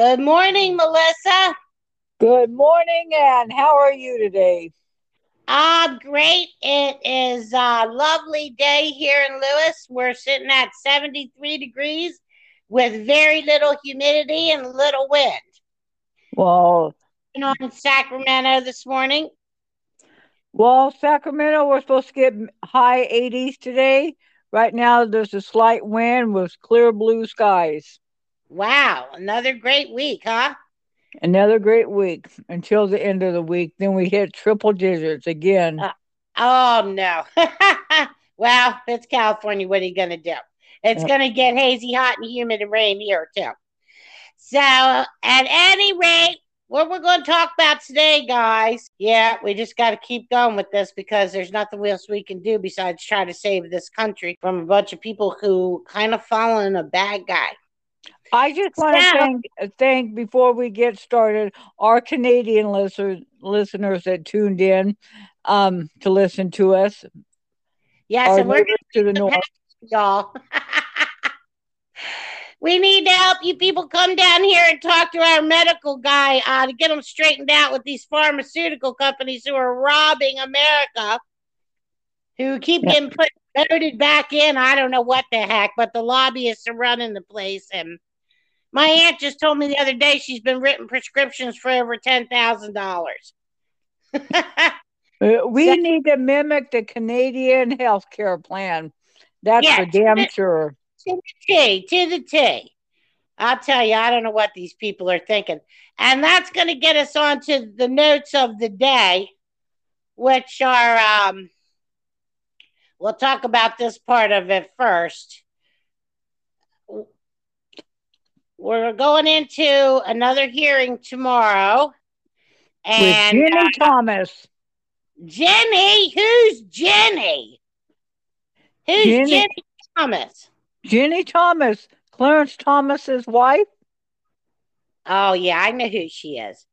Good morning, Melissa. Good morning, Ann. How are you today? Ah, great. It is a lovely day here in Lewes. We're sitting at 73 degrees with very little humidity and little wind. Well, on Sacramento this morning. Well, Sacramento, we're supposed to get high 80s today. Right now, there's a slight wind with clear blue skies. Wow, another great week, huh? Another great week until the end of the week. Then we hit triple digits again. Uh, oh, no. well, it's California. What are you going to do? It's going to get hazy, hot, and humid and rain here, too. So, at any rate, what we're going to talk about today, guys. Yeah, we just got to keep going with this because there's nothing else we can do besides try to save this country from a bunch of people who kind of following a bad guy. I just want to thank, thank before we get started our Canadian listeners listeners that tuned in um, to listen to us. Yes, and we're to the north, y'all. we need to help you people come down here and talk to our medical guy uh, to get them straightened out with these pharmaceutical companies who are robbing America, who keep yeah. getting put voted back in. I don't know what the heck, but the lobbyists are running the place. And my aunt just told me the other day she's been written prescriptions for over ten thousand dollars. Uh, we so, need to mimic the Canadian health care plan. That's for damn sure to the T, to the T. I'll tell you, I don't know what these people are thinking. And that's going to get us on to the notes of the day, which are, um, we'll talk about this part of it first. We're going into another hearing tomorrow. And With Jenny uh, Thomas. Jenny? Who's Jenny? Who's Jenny, Jenny Thomas? Ginny Thomas, Clarence Thomas's wife. Oh yeah, I know who she is.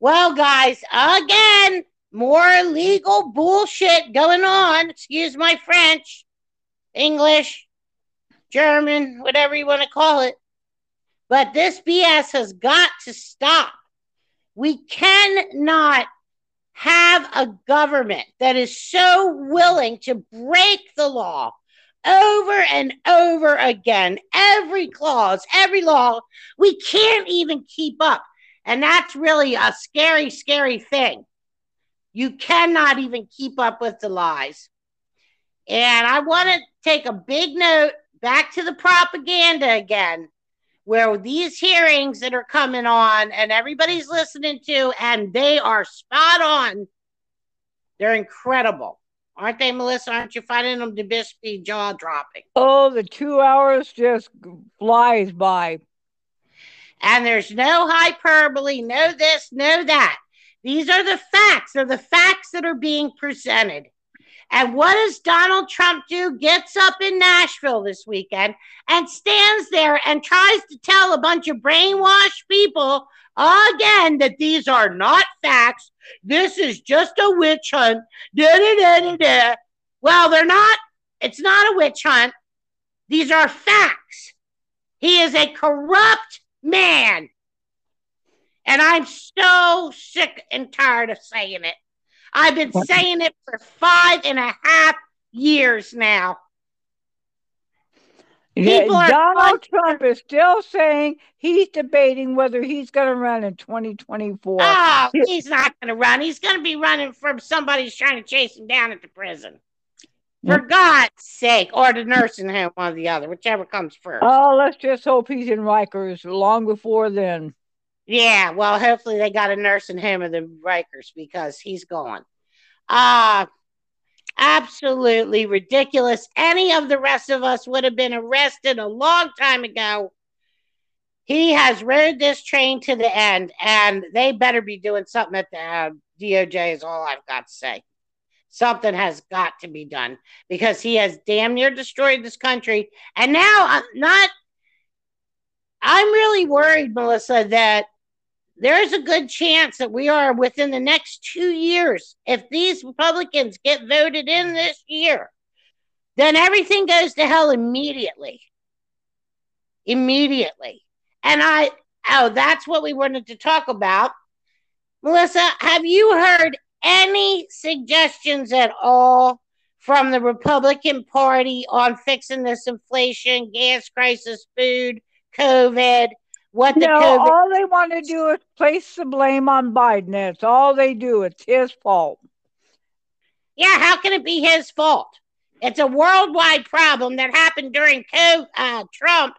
Well, guys, again, more legal bullshit going on. Excuse my French, English, German, whatever you want to call it. But this BS has got to stop. We cannot have a government that is so willing to break the law over and over again. Every clause, every law, we can't even keep up. And that's really a scary, scary thing. You cannot even keep up with the lies. And I want to take a big note back to the propaganda again, where these hearings that are coming on and everybody's listening to, and they are spot on. They're incredible. Aren't they, Melissa? Aren't you finding them to be jaw dropping? Oh, the two hours just flies by. And there's no hyperbole, no this, no that. These are the facts. They're the facts that are being presented. And what does Donald Trump do? Gets up in Nashville this weekend and stands there and tries to tell a bunch of brainwashed people again that these are not facts. This is just a witch hunt. Da, da, da, da, da. Well, they're not. It's not a witch hunt. These are facts. He is a corrupt man. And I'm so sick and tired of saying it. I've been saying it for five and a half years now. Donald Trump is still saying he's debating whether he's going to run in 2024. Oh, he's not going to run. He's going to be running from somebody who's trying to chase him down at the prison. For God's sake, or the nursing home, one or the other, whichever comes first. Oh, let's just hope he's in Rikers long before then. Yeah, well, hopefully they got a home in the Rikers because he's gone. Uh absolutely ridiculous. Any of the rest of us would have been arrested a long time ago. He has rode this train to the end, and they better be doing something at the uh, DOJ, is all I've got to say. Something has got to be done because he has damn near destroyed this country. And now I'm not, I'm really worried, Melissa, that there's a good chance that we are within the next two years. If these Republicans get voted in this year, then everything goes to hell immediately. Immediately. And I oh, that's what we wanted to talk about. Melissa, have you heard any suggestions at all from the Republican Party on fixing this inflation, gas crisis, food, COVID? What the no, COVID- all they want to do is place the blame on Biden. That's all they do. It's his fault. Yeah, how can it be his fault? It's a worldwide problem that happened during uh, Trump,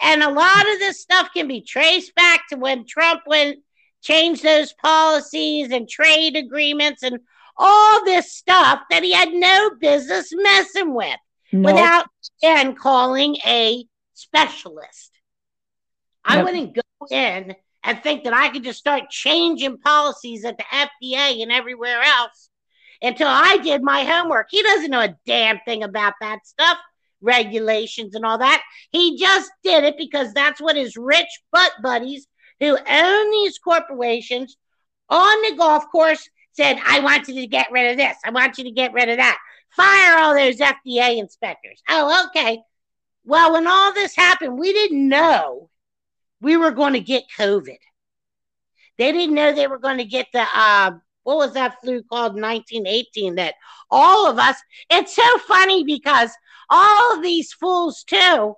and a lot of this stuff can be traced back to when Trump went changed those policies and trade agreements and all this stuff that he had no business messing with nope. without and calling a specialist. Yep. I wouldn't go in and think that I could just start changing policies at the FDA and everywhere else until I did my homework. He doesn't know a damn thing about that stuff, regulations and all that. He just did it because that's what his rich butt buddies who own these corporations on the golf course said, I want you to get rid of this. I want you to get rid of that. Fire all those FDA inspectors. Oh, okay. Well, when all this happened, we didn't know we were going to get COVID. They didn't know they were going to get the uh, what was that flu called 1918 that all of us it's so funny because all of these fools too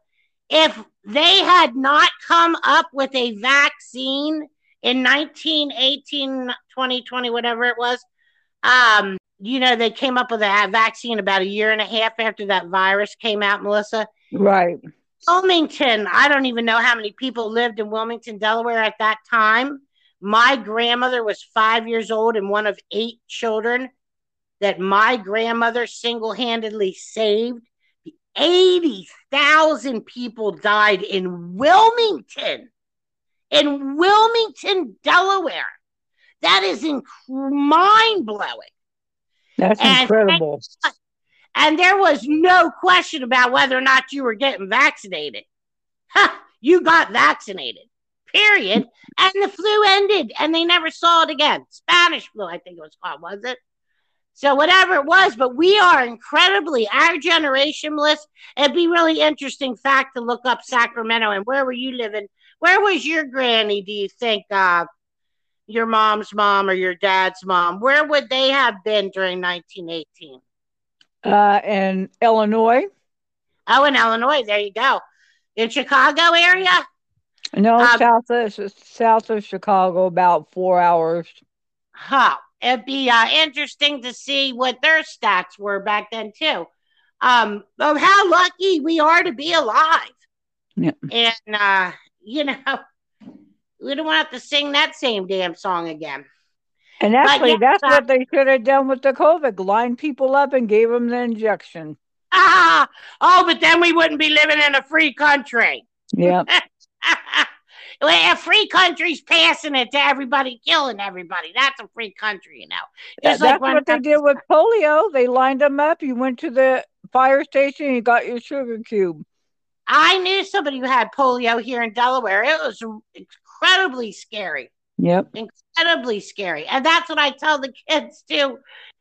if they had not come up with a vaccine in 1918 2020 whatever it was um you know they came up with a vaccine about a year and a half after that virus came out melissa right wilmington i don't even know how many people lived in wilmington delaware at that time my grandmother was five years old and one of eight children that my grandmother single handedly saved. 80,000 people died in Wilmington, in Wilmington, Delaware. That is inc- mind blowing. That's and, incredible. And there was no question about whether or not you were getting vaccinated. You got vaccinated period. And the flu ended and they never saw it again. Spanish flu, I think it was called, was it? So whatever it was, but we are incredibly our generation list. It'd be really interesting fact to look up Sacramento and where were you living? Where was your granny? Do you think uh, your mom's mom or your dad's mom? Where would they have been during 1918? Uh, in Illinois. Oh, in Illinois. There you go. In Chicago area. No, um, south of south of Chicago, about four hours. Huh. It'd be uh, interesting to see what their stats were back then too. Um, of how lucky we are to be alive. Yeah. And uh, you know, we don't want to have to sing that same damn song again. And actually, yeah, that's uh, what they should have done with the COVID: line people up and gave them the injection. Ah, oh, but then we wouldn't be living in a free country. Yeah. a free country's passing it to everybody, killing everybody. That's a free country, you know. Just yeah, like that's what they did with polio. They lined them up. You went to the fire station. You got your sugar cube. I knew somebody who had polio here in Delaware. It was incredibly scary. Yep. Incredibly scary. And that's what I tell the kids too.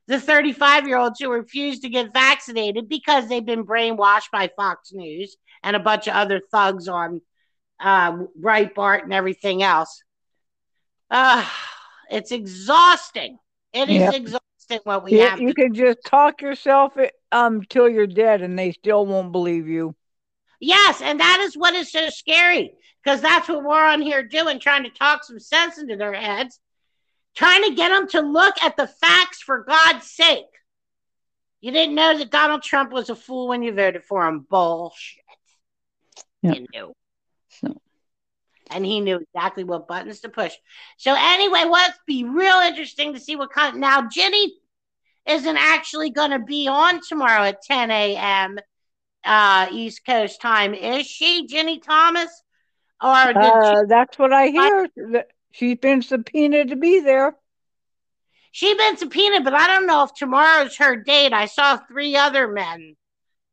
The 35 year olds who refuse to get vaccinated because they've been brainwashed by Fox News and a bunch of other thugs on uh, Breitbart and everything else. Uh, it's exhausting. It is yep. exhausting what we yeah, have. You can just talk yourself um till you're dead, and they still won't believe you. Yes, and that is what is so scary because that's what we're on here doing, trying to talk some sense into their heads, trying to get them to look at the facts for God's sake. You didn't know that Donald Trump was a fool when you voted for him. Bullshit. Yep. You knew. So. And he knew exactly what buttons to push. So anyway, let's be real interesting to see what kind. Now, Jenny isn't actually going to be on tomorrow at 10 a.m. Uh, East Coast time, is she, Jenny Thomas? Or uh, she- that's what I hear. She's been subpoenaed to be there. She's been subpoenaed, but I don't know if tomorrow's her date. I saw three other men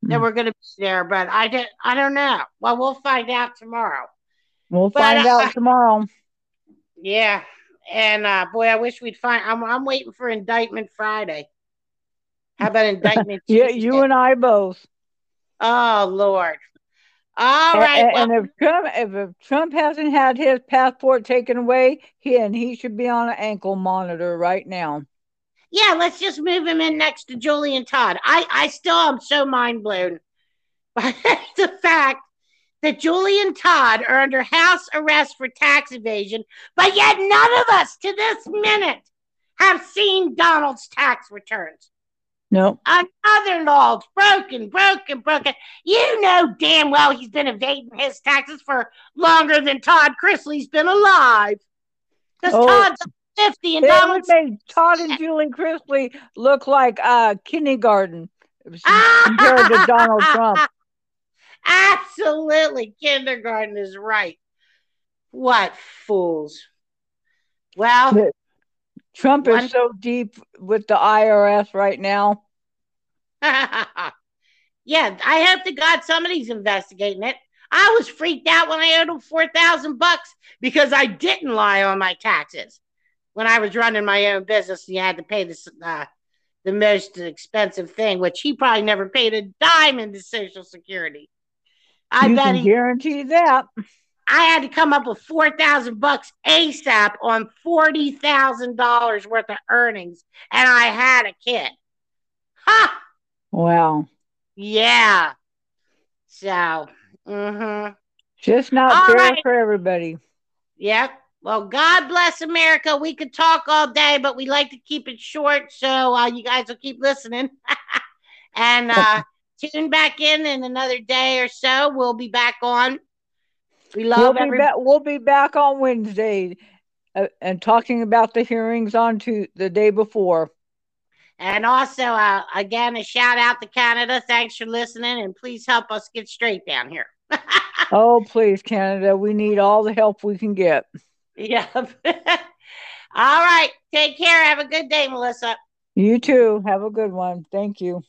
that hmm. were going to be there, but I didn't. I don't know. Well, we'll find out tomorrow. We'll but, find out uh, tomorrow. Yeah, and uh, boy, I wish we'd find. I'm I'm waiting for indictment Friday. How about indictment? yeah, you and I both. Oh Lord. All right. And, well, and if Trump if Trump hasn't had his passport taken away, he and he should be on an ankle monitor right now. Yeah, let's just move him in next to Julie and Todd. I, I still am so mind blown by the fact that Julie and Todd are under house arrest for tax evasion, but yet none of us to this minute have seen Donald's tax returns. No. Another law's broken, broken, broken. You know damn well he's been evading his taxes for longer than Todd Chrisley's been alive. Because oh, Todd's 50 and Donald's. made Todd and Julie Chrisley look like uh, kindergarten compared to Donald Trump. Absolutely. Kindergarten is right. What fools. Well, Trump is so deep with the IRS right now. yeah, I hope to God somebody's investigating it. I was freaked out when I owed him four thousand bucks because I didn't lie on my taxes when I was running my own business. And you had to pay this uh, the most expensive thing, which he probably never paid a dime into Social Security. I you bet he guarantee that. I had to come up with four thousand bucks ASAP on forty thousand dollars worth of earnings, and I had a kid. Ha! Wow. Yeah. So, mm-hmm. Just not all fair right. for everybody. Yep. Well, God bless America. We could talk all day, but we like to keep it short, so uh, you guys will keep listening. and uh, tune back in in another day or so. We'll be back on we love we'll every- be back, we'll be back on Wednesday uh, and talking about the hearings on to the day before. And also, uh, again, a shout out to Canada. Thanks for listening, and please help us get straight down here. oh, please, Canada. We need all the help we can get. Yeah. all right. Take care. Have a good day, Melissa. You too. Have a good one. Thank you.